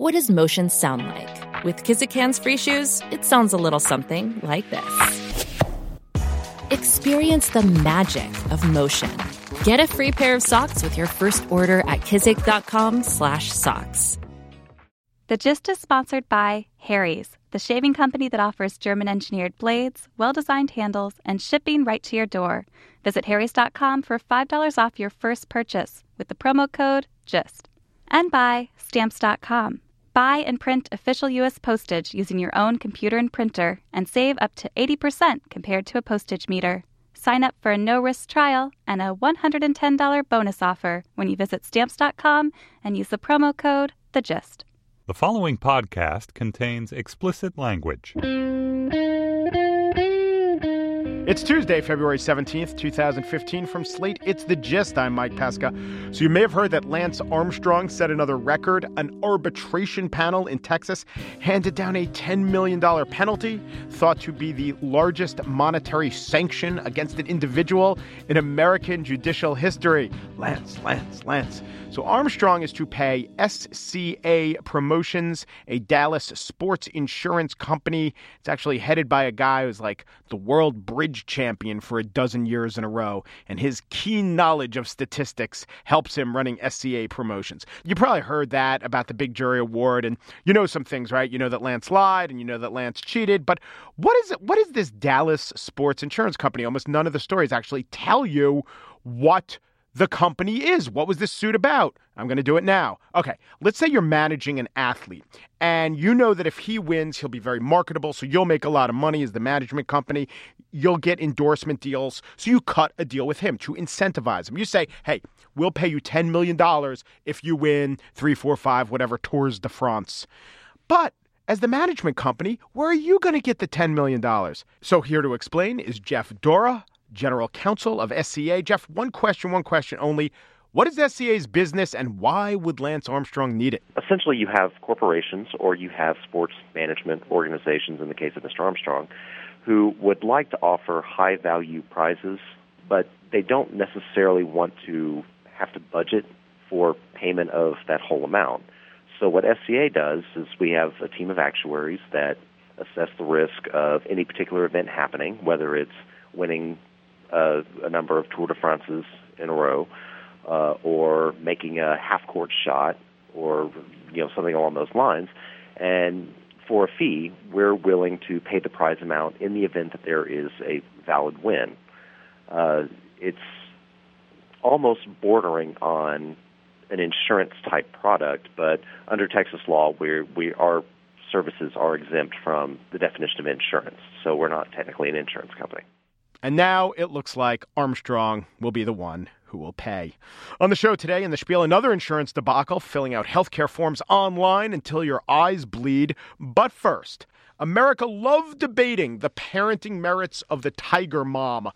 What does motion sound like? With Kizik hands free shoes, it sounds a little something like this. Experience the magic of motion. Get a free pair of socks with your first order at kizik.com/socks. The Gist is sponsored by Harry's, the shaving company that offers German-engineered blades, well-designed handles, and shipping right to your door. Visit harrys.com for $5 off your first purchase with the promo code GIST. And by stamps.com. Buy and print official U.S. postage using your own computer and printer and save up to 80% compared to a postage meter. Sign up for a no risk trial and a $110 bonus offer when you visit stamps.com and use the promo code The Gist. The following podcast contains explicit language. It's Tuesday, February 17th, 2015. From Slate, it's The Gist. I'm Mike Pesca. So, you may have heard that Lance Armstrong set another record. An arbitration panel in Texas handed down a $10 million penalty, thought to be the largest monetary sanction against an individual in American judicial history. Lance, Lance, Lance. So, Armstrong is to pay SCA Promotions, a Dallas sports insurance company. It's actually headed by a guy who's like the world bridge champion for a dozen years in a row, and his keen knowledge of statistics helps him running SCA Promotions. You probably heard that about the big jury award, and you know some things, right? You know that Lance lied, and you know that Lance cheated. But what is it? What is this Dallas sports insurance company? Almost none of the stories actually tell you what the company is. What was this suit about? I'm going to do it now. Okay, let's say you're managing an athlete and you know that if he wins, he'll be very marketable. So you'll make a lot of money as the management company. You'll get endorsement deals. So you cut a deal with him to incentivize him. You say, hey, we'll pay you $10 million if you win three, four, five, whatever Tours de France. But as the management company, where are you going to get the $10 million? So here to explain is Jeff Dorough general counsel of SCA. Jeff, one question, one question only. What is SCA's business and why would Lance Armstrong need it? Essentially, you have corporations or you have sports management organizations, in the case of Mr. Armstrong, who would like to offer high value prizes, but they don't necessarily want to have to budget for payment of that whole amount. So, what SCA does is we have a team of actuaries that assess the risk of any particular event happening, whether it's winning uh, a number of Tour de France's in a row, uh, or making a half court shot, or you know something along those lines. And for a fee, we're willing to pay the prize amount in the event that there is a valid win. Uh, it's almost bordering on an insurance type product, but under Texas law, we we our services are exempt from the definition of insurance, so we're not technically an insurance company. And now it looks like Armstrong will be the one who will pay. On the show today in the spiel, another insurance debacle, filling out healthcare forms online until your eyes bleed. But first, America loved debating the parenting merits of the tiger mom.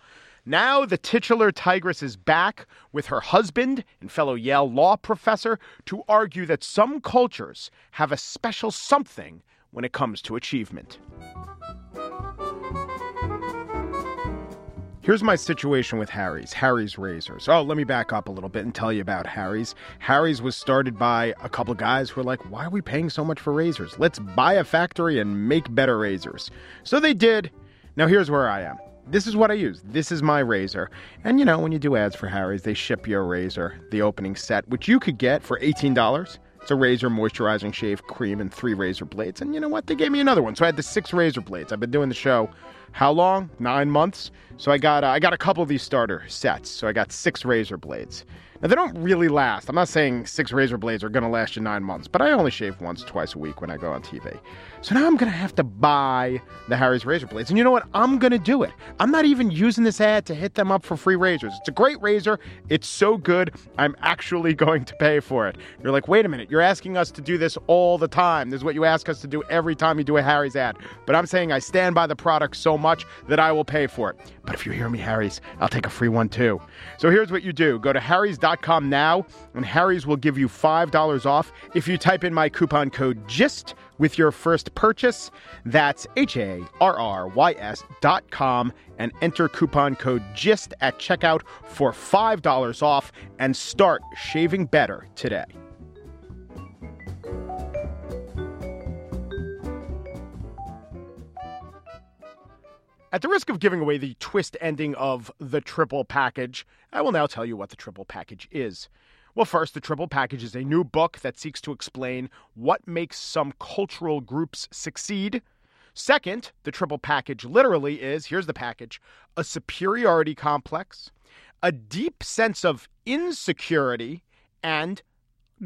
Now the titular tigress is back with her husband and fellow Yale law professor to argue that some cultures have a special something when it comes to achievement. Here's my situation with Harry's, Harry's Razors. Oh, let me back up a little bit and tell you about Harry's. Harry's was started by a couple guys who were like, why are we paying so much for razors? Let's buy a factory and make better razors. So they did. Now here's where I am. This is what I use. This is my razor. And you know, when you do ads for Harry's, they ship you a razor, the opening set, which you could get for $18. It's a razor, moisturizing shave cream, and three razor blades. And you know what? They gave me another one. So I had the six razor blades. I've been doing the show how long? Nine months. So I got uh, I got a couple of these starter sets. So I got six razor blades. Now they don't really last. I'm not saying six razor blades are to last you nine months, but I only shave once, twice a week when I go on TV. So now I'm to have to buy the Harry's razor blades. And you know what? I'm to do it. I'm not even using this ad to hit them up for free razors. It's a great razor. It's so good. I'm actually going to pay for it. You're like, wait a minute. You're asking us to do this all the time. This is what you ask us to do every time you do a Harry's ad. But I'm saying I stand by the product so much that I will pay for it. But if you hear me, Harry's, I'll take a free one too. So here's what you do go to harrys.com now, and Harry's will give you $5 off if you type in my coupon code GIST with your first purchase. That's H A R R Y S dot com and enter coupon code GIST at checkout for $5 off and start shaving better today. At the risk of giving away the twist ending of the triple package, I will now tell you what the triple package is. Well, first, the triple package is a new book that seeks to explain what makes some cultural groups succeed. Second, the triple package literally is here's the package a superiority complex, a deep sense of insecurity, and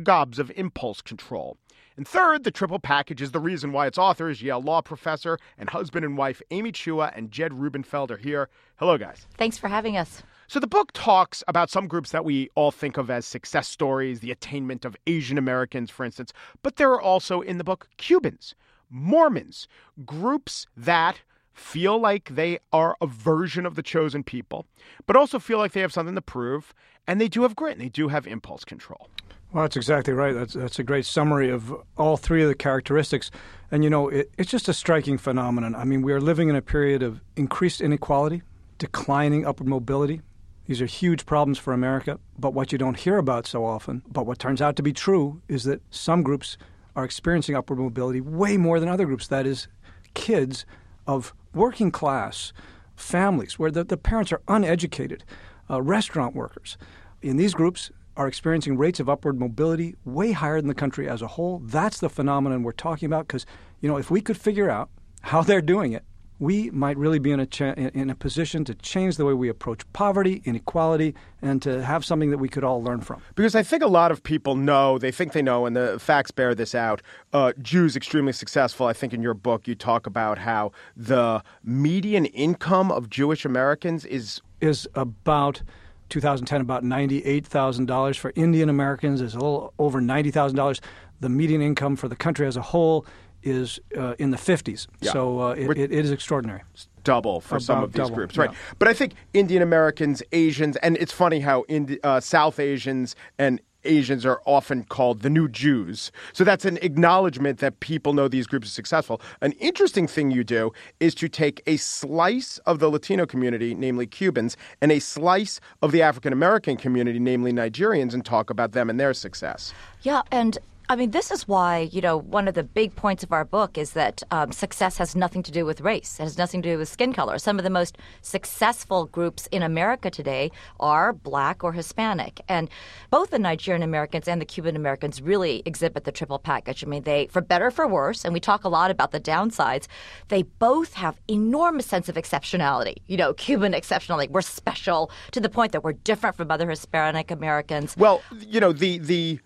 gobs of impulse control. And third, the triple package is the reason why its authors, Yale law professor and husband and wife Amy Chua and Jed Rubenfeld, are here. Hello, guys. Thanks for having us. So, the book talks about some groups that we all think of as success stories, the attainment of Asian Americans, for instance, but there are also in the book Cubans, Mormons, groups that feel like they are a version of the chosen people, but also feel like they have something to prove, and they do have grit and they do have impulse control. Well, that's exactly right. That's, that's a great summary of all three of the characteristics. And, you know, it, it's just a striking phenomenon. I mean, we are living in a period of increased inequality, declining upward mobility, these are huge problems for America, but what you don't hear about so often, but what turns out to be true, is that some groups are experiencing upward mobility way more than other groups. That is, kids of working class families where the, the parents are uneducated, uh, restaurant workers. In these groups, are experiencing rates of upward mobility way higher than the country as a whole. That's the phenomenon we're talking about because, you know, if we could figure out how they're doing it, we might really be in a, cha- in a position to change the way we approach poverty, inequality, and to have something that we could all learn from. Because I think a lot of people know, they think they know, and the facts bear this out. Uh, Jews extremely successful. I think in your book you talk about how the median income of Jewish Americans is is about 2010 about $98,000 for Indian Americans is a little over $90,000. The median income for the country as a whole is uh, in the 50s. Yeah. So uh, it, it is extraordinary. Double for About some of these double, groups, right? Yeah. But I think Indian Americans, Asians, and it's funny how in, uh, South Asians and Asians are often called the new Jews. So that's an acknowledgement that people know these groups are successful. An interesting thing you do is to take a slice of the Latino community, namely Cubans, and a slice of the African American community, namely Nigerians, and talk about them and their success. Yeah, and I mean, this is why, you know, one of the big points of our book is that um, success has nothing to do with race. It has nothing to do with skin color. Some of the most successful groups in America today are black or Hispanic. And both the Nigerian Americans and the Cuban Americans really exhibit the triple package. I mean, they, for better for worse, and we talk a lot about the downsides, they both have enormous sense of exceptionality. You know, Cuban exceptionality. We're special to the point that we're different from other Hispanic Americans. Well, you know, the, the,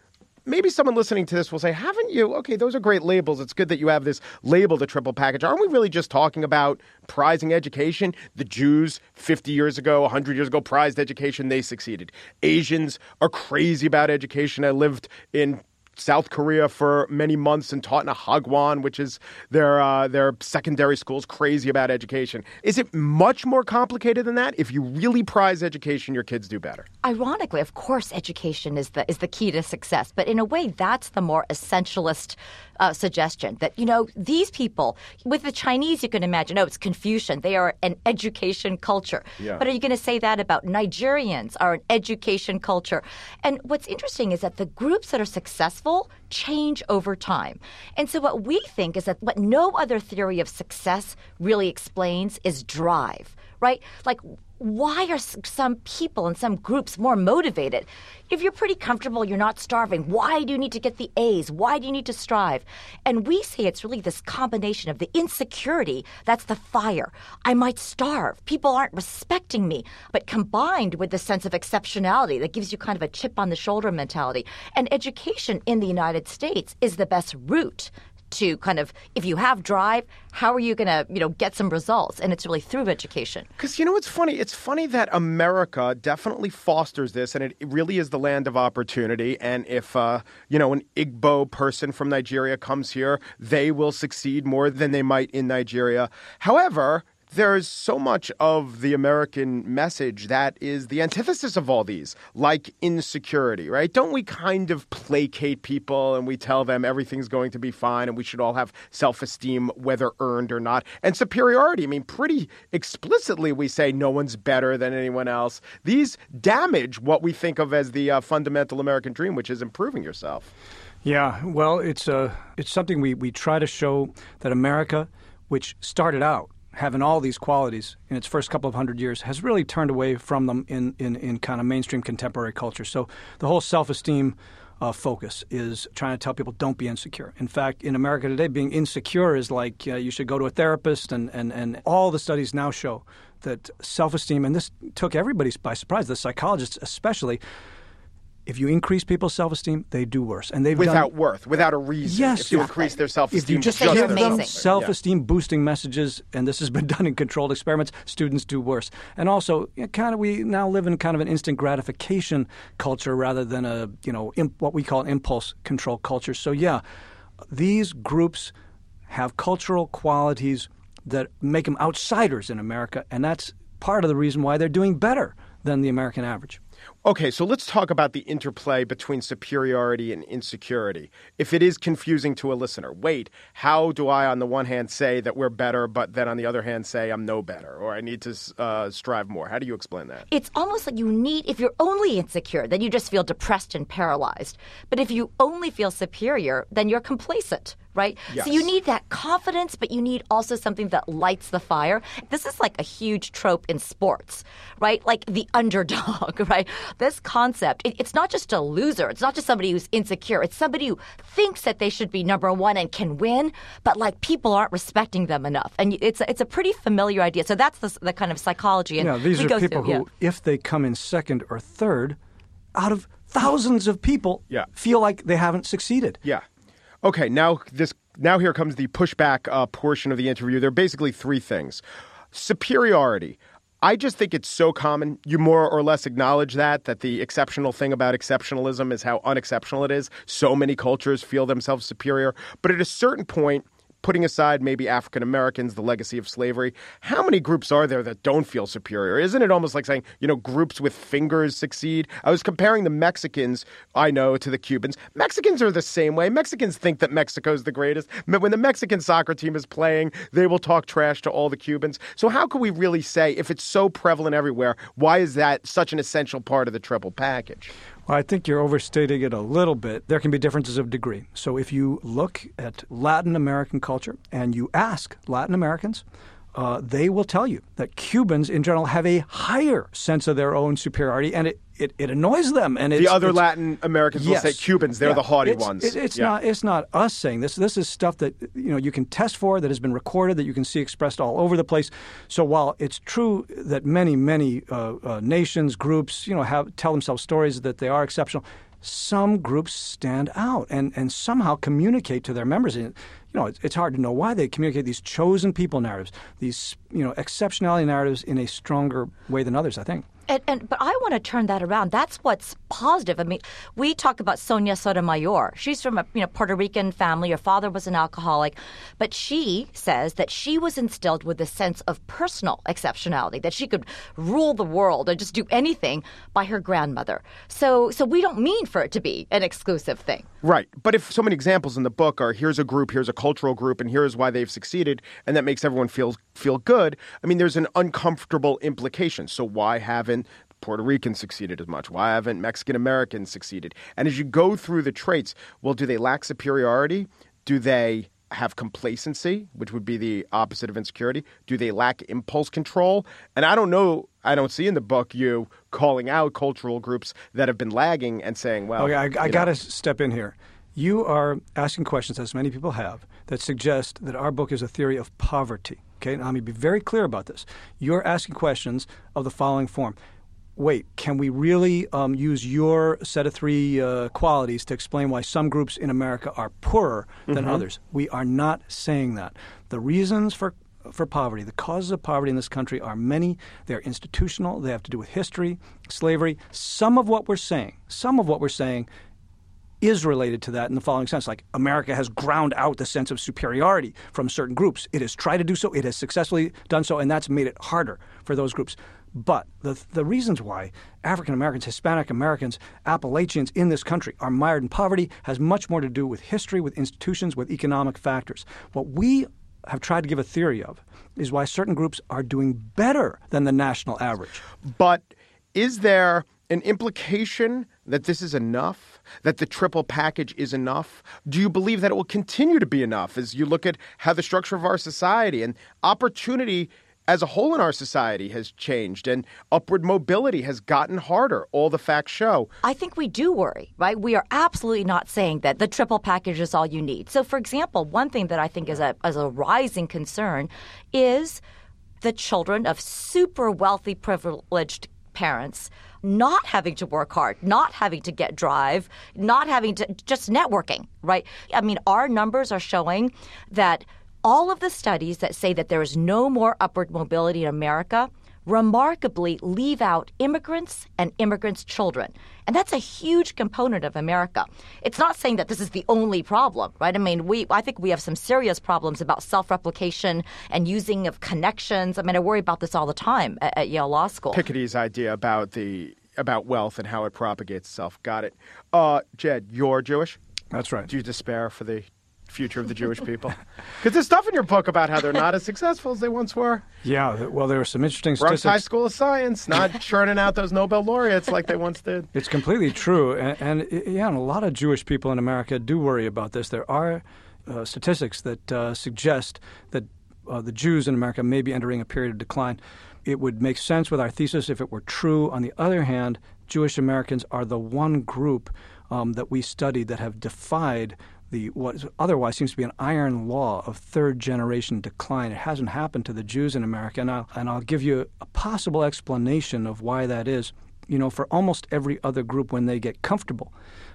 maybe someone listening to this will say, haven't you? Okay, those are great labels. It's good that you have this label, the triple package. Aren't we really just talking about prizing education? The Jews 50 years ago, 100 years ago, prized education. They succeeded. Asians are crazy about education. I lived in South Korea for many months and taught in a hagwon, which is their uh, their secondary schools, crazy about education. Is it much more complicated than that? If you really prize education, your kids do better. Ironically, of course, education is the is the key to success, but in a way, that's the more essentialist uh, suggestion that, you know, these people, with the Chinese, you can imagine, oh, it's Confucian. They are an education culture. Yeah. But are you going to say that about Nigerians are an education culture? And what's interesting is that the groups that are successful change over time. And so what we think is that what no other theory of success really explains is drive, right? Like why are some people and some groups more motivated? If you're pretty comfortable, you're not starving, why do you need to get the A's? Why do you need to strive? And we say it's really this combination of the insecurity that's the fire. I might starve. People aren't respecting me. But combined with the sense of exceptionality that gives you kind of a chip on the shoulder mentality. And education in the United States is the best route to kind of if you have drive how are you going to you know get some results? And it's really through education. Because you know what's funny? It's funny that america definitely fosters this and it really is the land of opportunity. And if uh, you know an igbo person from nigeria comes here they will succeed more than they might in nigeria. However there's so much of the American message that is the antithesis of all these, like insecurity, right? Don't we kind of placate people and we tell them everything's going to be fine and we should all have self esteem, whether earned or not? And superiority, I mean, pretty explicitly we say no one's better than anyone else. These damage what we think of as the uh, fundamental American dream, which is improving yourself. Yeah, well, it's, uh, it's something we, we try to show that America, which started out having all these qualities in its first couple of hundred years, has really turned away from them in, in, in kind of mainstream contemporary culture. So the whole self esteem uh, focus is trying to tell people don't be insecure. In fact, in America today, being insecure is like uh, you should go to a therapist, and, and, and all the studies now show that self esteem, and this took everybody by surprise, the psychologists especially, if you increase people's self-esteem, they do worse, and they've without done, worth, without a reason. Yes, if you yeah. increase their self-esteem, If you just, just give them self-esteem boosting messages, and this has been done in controlled experiments, students do worse. And also, you know, kind of, we now live in kind of an instant gratification culture rather than a you know imp, what we call an impulse control culture. So yeah, these groups have cultural qualities that make them outsiders in America, and that's part of the reason why they're doing better than the American average. Okay, so let's talk about the interplay between superiority and insecurity. If it is confusing to a listener, wait, how do I, on the one hand, say that we're better, but then on the other hand, say I'm no better or I need to uh, strive more? How do you explain that? It's almost like you need, if you're only insecure, then you just feel depressed and paralyzed. But if you only feel superior, then you're complacent, right? Yes. So you need that confidence, but you need also something that lights the fire. This is like a huge trope in sports, right? Like the underdog, right? This concept, it, it's not just a loser. It's not just somebody who's insecure. It's somebody who thinks that they should be number one and can win, but like people aren't respecting them enough. And it's a, it's a pretty familiar idea. So that's the, the kind of psychology. And yeah, these are people through, who, if they come in second or third, out of thousands of people, Yeah. feel like they haven't succeeded. Yeah. Okay, now this now here comes the pushback uh, portion of the interview. There are basically three things. Superiority. I just think it's so common. You more or less acknowledge that that the exceptional thing about exceptionalism is how unexceptional it is. So many cultures feel themselves superior, but at a certain point putting aside maybe African Americans, the legacy of slavery, how many groups are there that don't feel superior? Isn't it almost like saying, you know, groups with fingers succeed? I was comparing the Mexicans I know to the Cubans. Mexicans are the same way. Mexicans think that Mexico's the greatest. When the Mexican soccer team is playing, they will talk trash to all the Cubans. So how can we really say if it's so prevalent everywhere, why is that such an essential part of the triple package? Well, I think you're overstating it a little bit. There can be differences of degree. So if you look at Latin American culture and you ask Latin Americans, uh, they will tell you that Cubans in general have a higher sense of their own superiority, and it, it, it annoys them. And The other Latin Americans Yes. will say Cubans, they're Yeah. the haughty It's- ones. it- it's Yeah. not. It's not us saying this. This is stuff that you know you can test for, that has been recorded, that you can see expressed all over the place. So while it's true that many, many uh, uh, nations, groups, you know, have tell themselves stories that they are exceptional, some groups stand out and and somehow communicate to their members. And, you know, it's, it's hard to know why they communicate these chosen people narratives, these you know exceptionality narratives in a stronger way than others. I think. And, and but I want to turn that around. That's what's positive. I mean, we talk about Sonia Sotomayor. She's from a you know Puerto Rican family. Her father was an alcoholic, but she says that she was instilled with a sense of personal exceptionality, that she could rule the world or just do anything by her grandmother. So so we don't mean for it to be an exclusive thing. Right. But if so many examples in the book are here's a group, here's a cultural group, and here's why they've succeeded, and that makes everyone feel feel good, I mean there's an uncomfortable implication. So why haven't Puerto Ricans succeeded as much? Why haven't Mexican Americans succeeded? And as you go through the traits, well, do they lack superiority? Do they have complacency, which would be the opposite of insecurity? Do they lack impulse control? And I don't know, I don't see in the book you calling out cultural groups that have been lagging and saying, well, Okay, I, I got to step in here. You are asking questions, as many people have, that suggest that our book is a theory of poverty. Okay, now let me be very clear about this. You're asking questions of the following form. Wait, can we really um, use your set of three uh, qualities to explain why some groups in America are poorer than others? We are not saying that. The reasons for for poverty. The causes of poverty in this country are many. They're institutional. They have to do with history, slavery. Some of what we're saying, some of what we're saying is related to that in the following sense. Like America has ground out the sense of superiority from certain groups. It has tried to do so, it has successfully done so, and that's made it harder for those groups. But the, the reasons why African Americans, Hispanic Americans, Appalachians in this country are mired in poverty has much more to do with history, with institutions, with economic factors. What we have tried to give a theory of is why certain groups are doing better than the national average. But is there an implication that this is enough? That the triple package is enough? Do you believe that it will continue to be enough as you look at how the structure of our society and opportunity as a whole in our society has changed and upward mobility has gotten harder. All the facts show. I think we do worry, right? We are absolutely not saying that the triple package is all you need. So, for example, one thing that I think is a, is a rising concern is the children of super wealthy, privileged parents not having to work hard, not having to get drive, not having to just networking, right? I mean, our numbers are showing that all of the studies that say that there is no more upward mobility in America remarkably leave out immigrants and immigrants' children. And that's a huge component of America. It's not saying that this is the only problem, right? I mean, we I think we have some serious problems about self-replication and using of connections. I mean, I worry about this all the time at, at Yale Law School. Piketty's idea about the about wealth and how it propagates itself. Got it. Uh, Jed, you're Jewish. That's right. Do you despair for the future of the Jewish people? Because there's stuff in your book about how they're not as successful as they once were. Yeah, well, there are some interesting Bronx statistics. High School of Science not churning out those Nobel laureates like they once did. It's completely true, and, and yeah, and a lot of Jewish people in America do worry about this. There are uh, statistics that uh, suggest that uh, the Jews in America may be entering a period of decline. It would make sense with our thesis if it were true. On the other hand, Jewish Americans are the one group um, that we study that have defied the what otherwise seems to be an iron law of third generation decline. It hasn't happened to the Jews in America, and I'll, and I'll give you a possible explanation of why that is. You know, for almost every other group, when they get comfortable,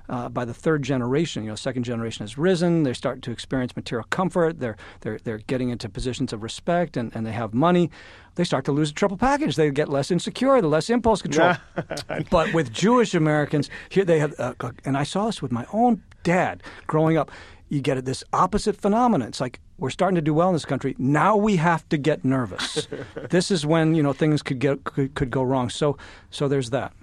uh, by the third generation, you know, second generation has risen. They start to experience material comfort. They're they're they're getting into positions of respect, and, and they have money. They start to lose a triple package. They get less insecure, the less impulse control. but with Jewish Americans, here they have, uh, and I saw this with my own dad growing up. You get this opposite phenomenon. It's like we're starting to do well in this country. Now we have to get nervous. this is when you know things could get could, could go wrong. So so there's that.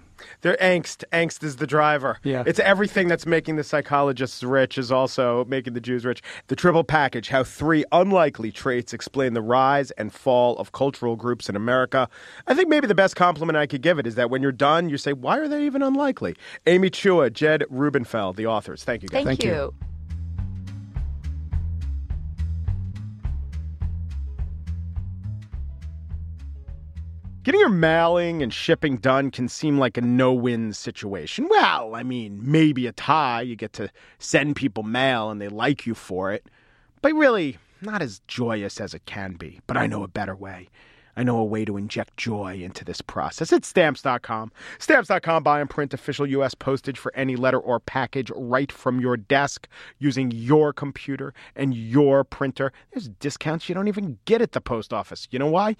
Their angst. Angst is the driver. Yeah. It's everything that's making the psychologists rich is also making the Jews rich. The triple package, how three unlikely traits explain the rise and fall of cultural groups in America. I think maybe the best compliment I could give it is that when you're done, you say, why are they even unlikely? Amy Chua, Jed Rubenfeld, the authors. Thank you, guys. Thank, Thank you. Getting your mailing and shipping done can seem like a no win situation. Well, I mean, maybe a tie. You get to send people mail and they like you for it. But really, not as joyous as it can be. But I know a better way. I know a way to inject joy into this process. It's stamps.com. Stamps.com buy and print official U.S. postage for any letter or package right from your desk using your computer and your printer. There's discounts you don't even get at the post office. You know why?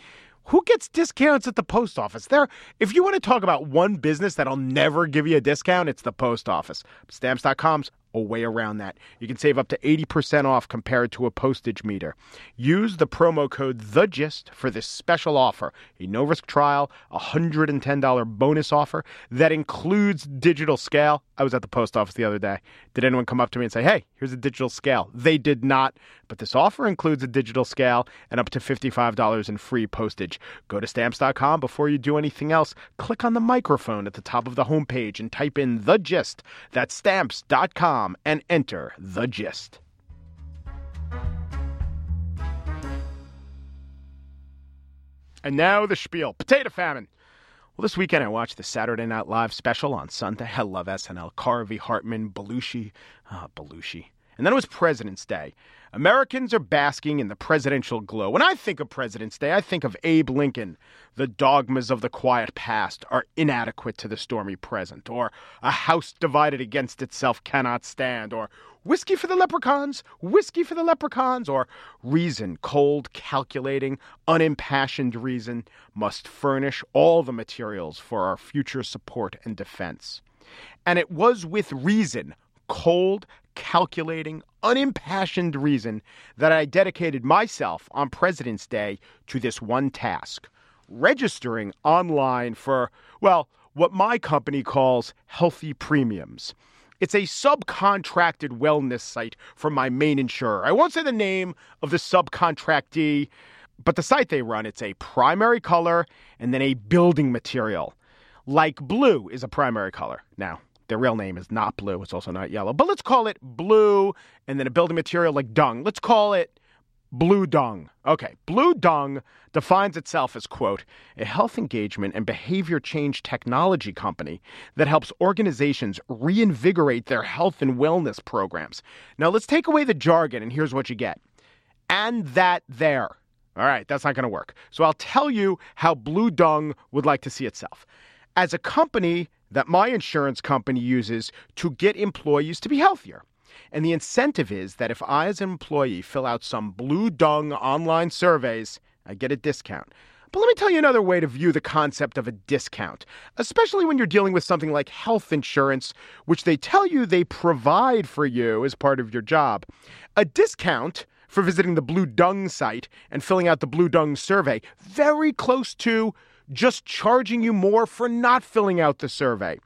Who gets discounts at the post office? There, if you want to talk about one business that'll never give you a discount, it's the post office. Stamps.com's a way around that. You can save up to 80% off compared to a postage meter. Use the promo code The Gist for this special offer. A no risk trial, a $110 bonus offer that includes digital scale. I was at the post office the other day. Did anyone come up to me and say, hey, here's a digital scale? They did not. But this offer includes a digital scale and up to $55 in free postage. Go to stamps.com before you do anything else. Click on the microphone at the top of the homepage and type in The Gist. That's stamps.com and enter The Gist. And now the spiel potato famine. Well, this weekend I watched the Saturday Night Live special on Sunday. I love SNL. Carvey, Hartman, Belushi. Ah, Belushi. And then it was President's Day. Americans are basking in the presidential glow. When I think of President's Day, I think of Abe Lincoln. The dogmas of the quiet past are inadequate to the stormy present, or a house divided against itself cannot stand, or whiskey for the leprechauns, whiskey for the leprechauns, or reason, cold, calculating, unimpassioned reason, must furnish all the materials for our future support and defense. And it was with reason, cold, calculating, unimpassioned reason that I dedicated myself on President's Day to this one task registering online for, well, what my company calls healthy premiums. It's a subcontracted wellness site from my main insurer. I won't say the name of the subcontractee, but the site they run, it's a primary color and then a building material. Like blue is a primary color. Now, Their real name is not blue. It's also not yellow. But let's call it blue and then a building material like dung. Let's call it Blue Dung. Okay, Blue Dung defines itself as, quote, a health engagement and behavior change technology company that helps organizations reinvigorate their health and wellness programs. Now, let's take away the jargon, and here's what you get. And that there. All right, that's not going to work. So I'll tell you how Blue Dung would like to see itself. As a company that my insurance company uses to get employees to be healthier. And the incentive is that if I, as an employee, fill out some blue dung online surveys, I get a discount. But let me tell you another way to view the concept of a discount, especially when you're dealing with something like health insurance, which they tell you they provide for you as part of your job. A discount for visiting the Blue Dung site and filling out the Blue Dung survey, very close to just charging you more for not filling out the survey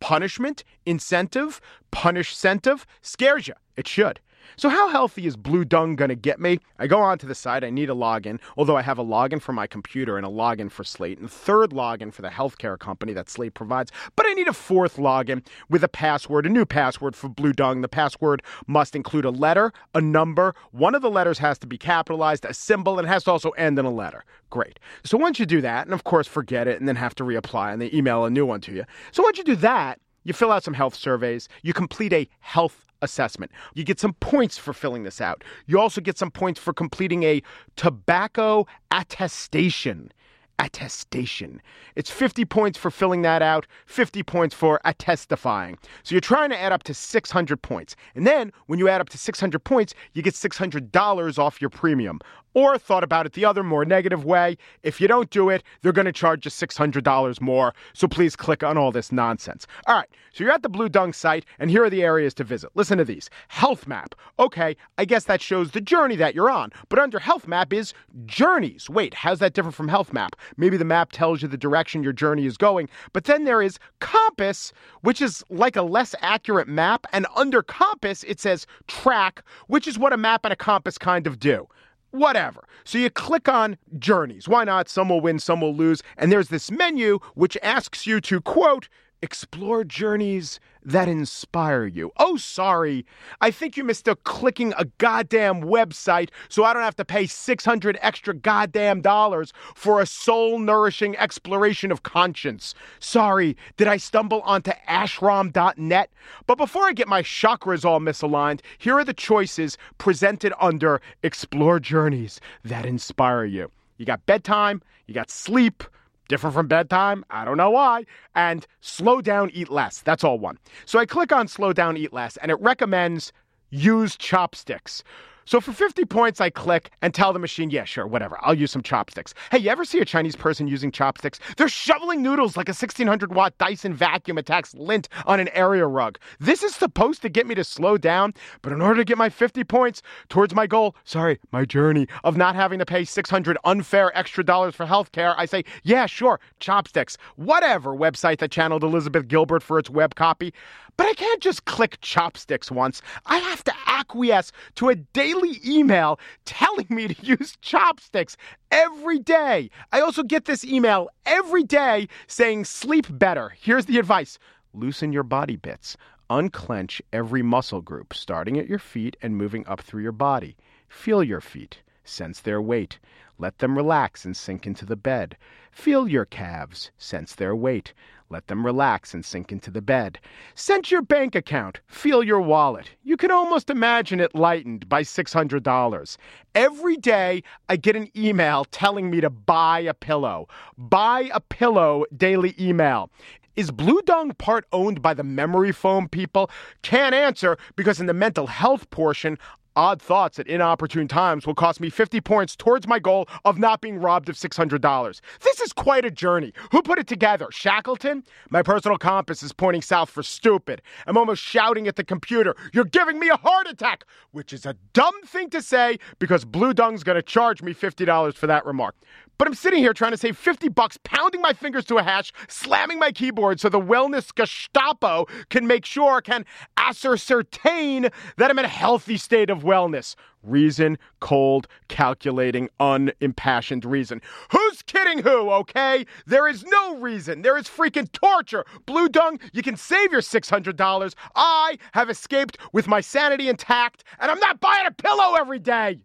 punishment, incentive, punish incentive scares you. It should. So, how healthy is Blue Dung going to get me? I go onto the site, I need a login, although I have a login for my computer and a login for Slate, and a third login for the healthcare company that Slate provides. But I need a fourth login with a password, a new password for Blue Dung. The password must include a letter, a number, one of the letters has to be capitalized, a symbol, and it has to also end in a letter. Great. So, once you do that, and of course, forget it and then have to reapply and they email a new one to you. So, once you do that, you fill out some health surveys, you complete a health assessment. You get some points for filling this out. You also get some points for completing a tobacco attestation. Attestation. It's 50 points for filling that out, 50 points for attestifying. So you're trying to add up to 600 points. And then when you add up to 600 points, you get $600 off your premium. Or thought about it the other more negative way, if you don't do it, they're going to charge you $600 more. So please click on all this nonsense. All right, so you're at the Blue Dung site, and here are the areas to visit. Listen to these Health Map. Okay, I guess that shows the journey that you're on. But under Health Map is Journeys. Wait, how's that different from Health Map? Maybe the map tells you the direction your journey is going. But then there is Compass, which is like a less accurate map. And under Compass, it says Track, which is what a map and a compass kind of do whatever. So you click on journeys. Why not? Some will win, some will lose. And there's this menu which asks you to, quote, explore journeys that inspire you. Oh, sorry. I think you missed a clicking a goddamn website so I don't have to pay 600 extra goddamn dollars for a soul nourishing exploration of conscience. Sorry, did I stumble onto ashram.net? But before I get my chakras all misaligned, here are the choices presented under Explore Journeys that inspire you. You got bedtime, you got sleep, different from bedtime. I don't know why. And slow down, eat less. That's all one. So I click on slow down, eat less, and it recommends use chopsticks. So for 50 points, I click and tell the machine, yeah, sure, whatever. I'll use some chopsticks. Hey, you ever see a Chinese person using chopsticks? They're shoveling noodles like a 1600 watt Dyson vacuum attacks lint on an area rug. This is supposed to get me to slow down, but in order to get my 50 points towards my goal, sorry, my journey of not having to pay 600 unfair extra dollars for healthcare, I say, yeah, sure, chopsticks. Whatever website that channeled Elizabeth Gilbert for its web copy. But I can't just click chopsticks once. I have to acquiesce to a daily email telling me to use chopsticks every day. I also get this email every day saying sleep better. Here's the advice loosen your body bits. Unclench every muscle group, starting at your feet and moving up through your body. Feel your feet, sense their weight. Let them relax and sink into the bed. Feel your calves, sense their weight. Let them relax and sink into the bed. Sense your bank account. Feel your wallet. You can almost imagine it lightened by $600. Every day, I get an email telling me to buy a pillow. Buy a pillow daily email. Is Blue Dung part owned by the memory foam people? Can't answer because in the mental health portion, Odd thoughts at inopportune times will cost me 50 points towards my goal of not being robbed of $600. This is quite a journey. Who put it together? Shackleton? My personal compass is pointing south for stupid. I'm almost shouting at the computer, You're giving me a heart attack! Which is a dumb thing to say because Blue Dung's gonna charge me $50 for that remark. But I'm sitting here trying to save 50 bucks, pounding my fingers to a hash, slamming my keyboard so the wellness Gestapo can make sure, can ascertain that I'm in a healthy state of wellness. Reason, cold, calculating, unimpassioned reason. Who's kidding who, okay? There is no reason. There is freaking torture. Blue Dung, you can save your $600. I have escaped with my sanity intact, and I'm not buying a pillow every day.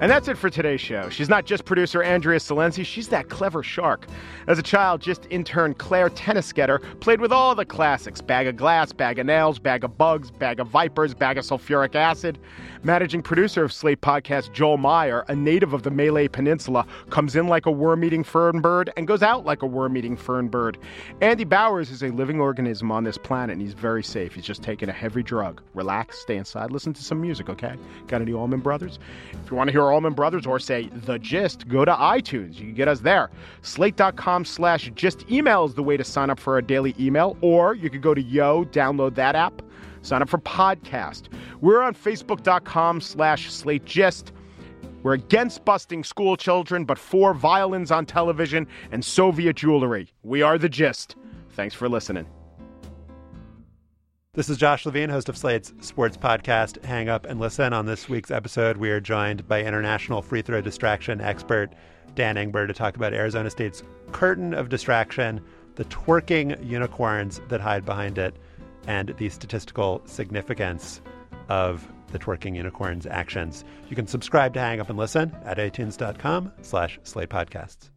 And that's it for today's show. She's not just producer Andrea Silenzi, she's that clever shark. As a child, just intern Claire Tennisketter played with all the classics bag of glass, bag of nails, bag of bugs, bag of vipers, bag of sulfuric acid. Managing producer of Slate Podcast, Joel Meyer, a native of the Malay Peninsula, comes in like a worm eating fern bird and goes out like a worm eating fern bird. Andy Bowers is a living organism on this planet and he's very safe. He's just taking a heavy drug. Relax, stay inside, listen to some music, okay? Got any Allman Brothers? If you want to hear Allman Brothers or say The Gist, go to iTunes. You can get us there. Slate.com slash gist email is the way to sign up for our daily email, or you could go to Yo, download that app, sign up for podcast. We're on Facebook.com slash Slate Gist. We're against busting school children, but for violins on television and Soviet jewelry. We are The Gist. Thanks for listening. This is Josh Levin, host of Slate's sports podcast, Hang Up and Listen. On this week's episode, we are joined by international free throw distraction expert Dan Engber to talk about Arizona State's curtain of distraction, the twerking unicorns that hide behind it, and the statistical significance of the twerking unicorns' actions. You can subscribe to Hang Up and Listen at itunes.com slash Slate Podcasts.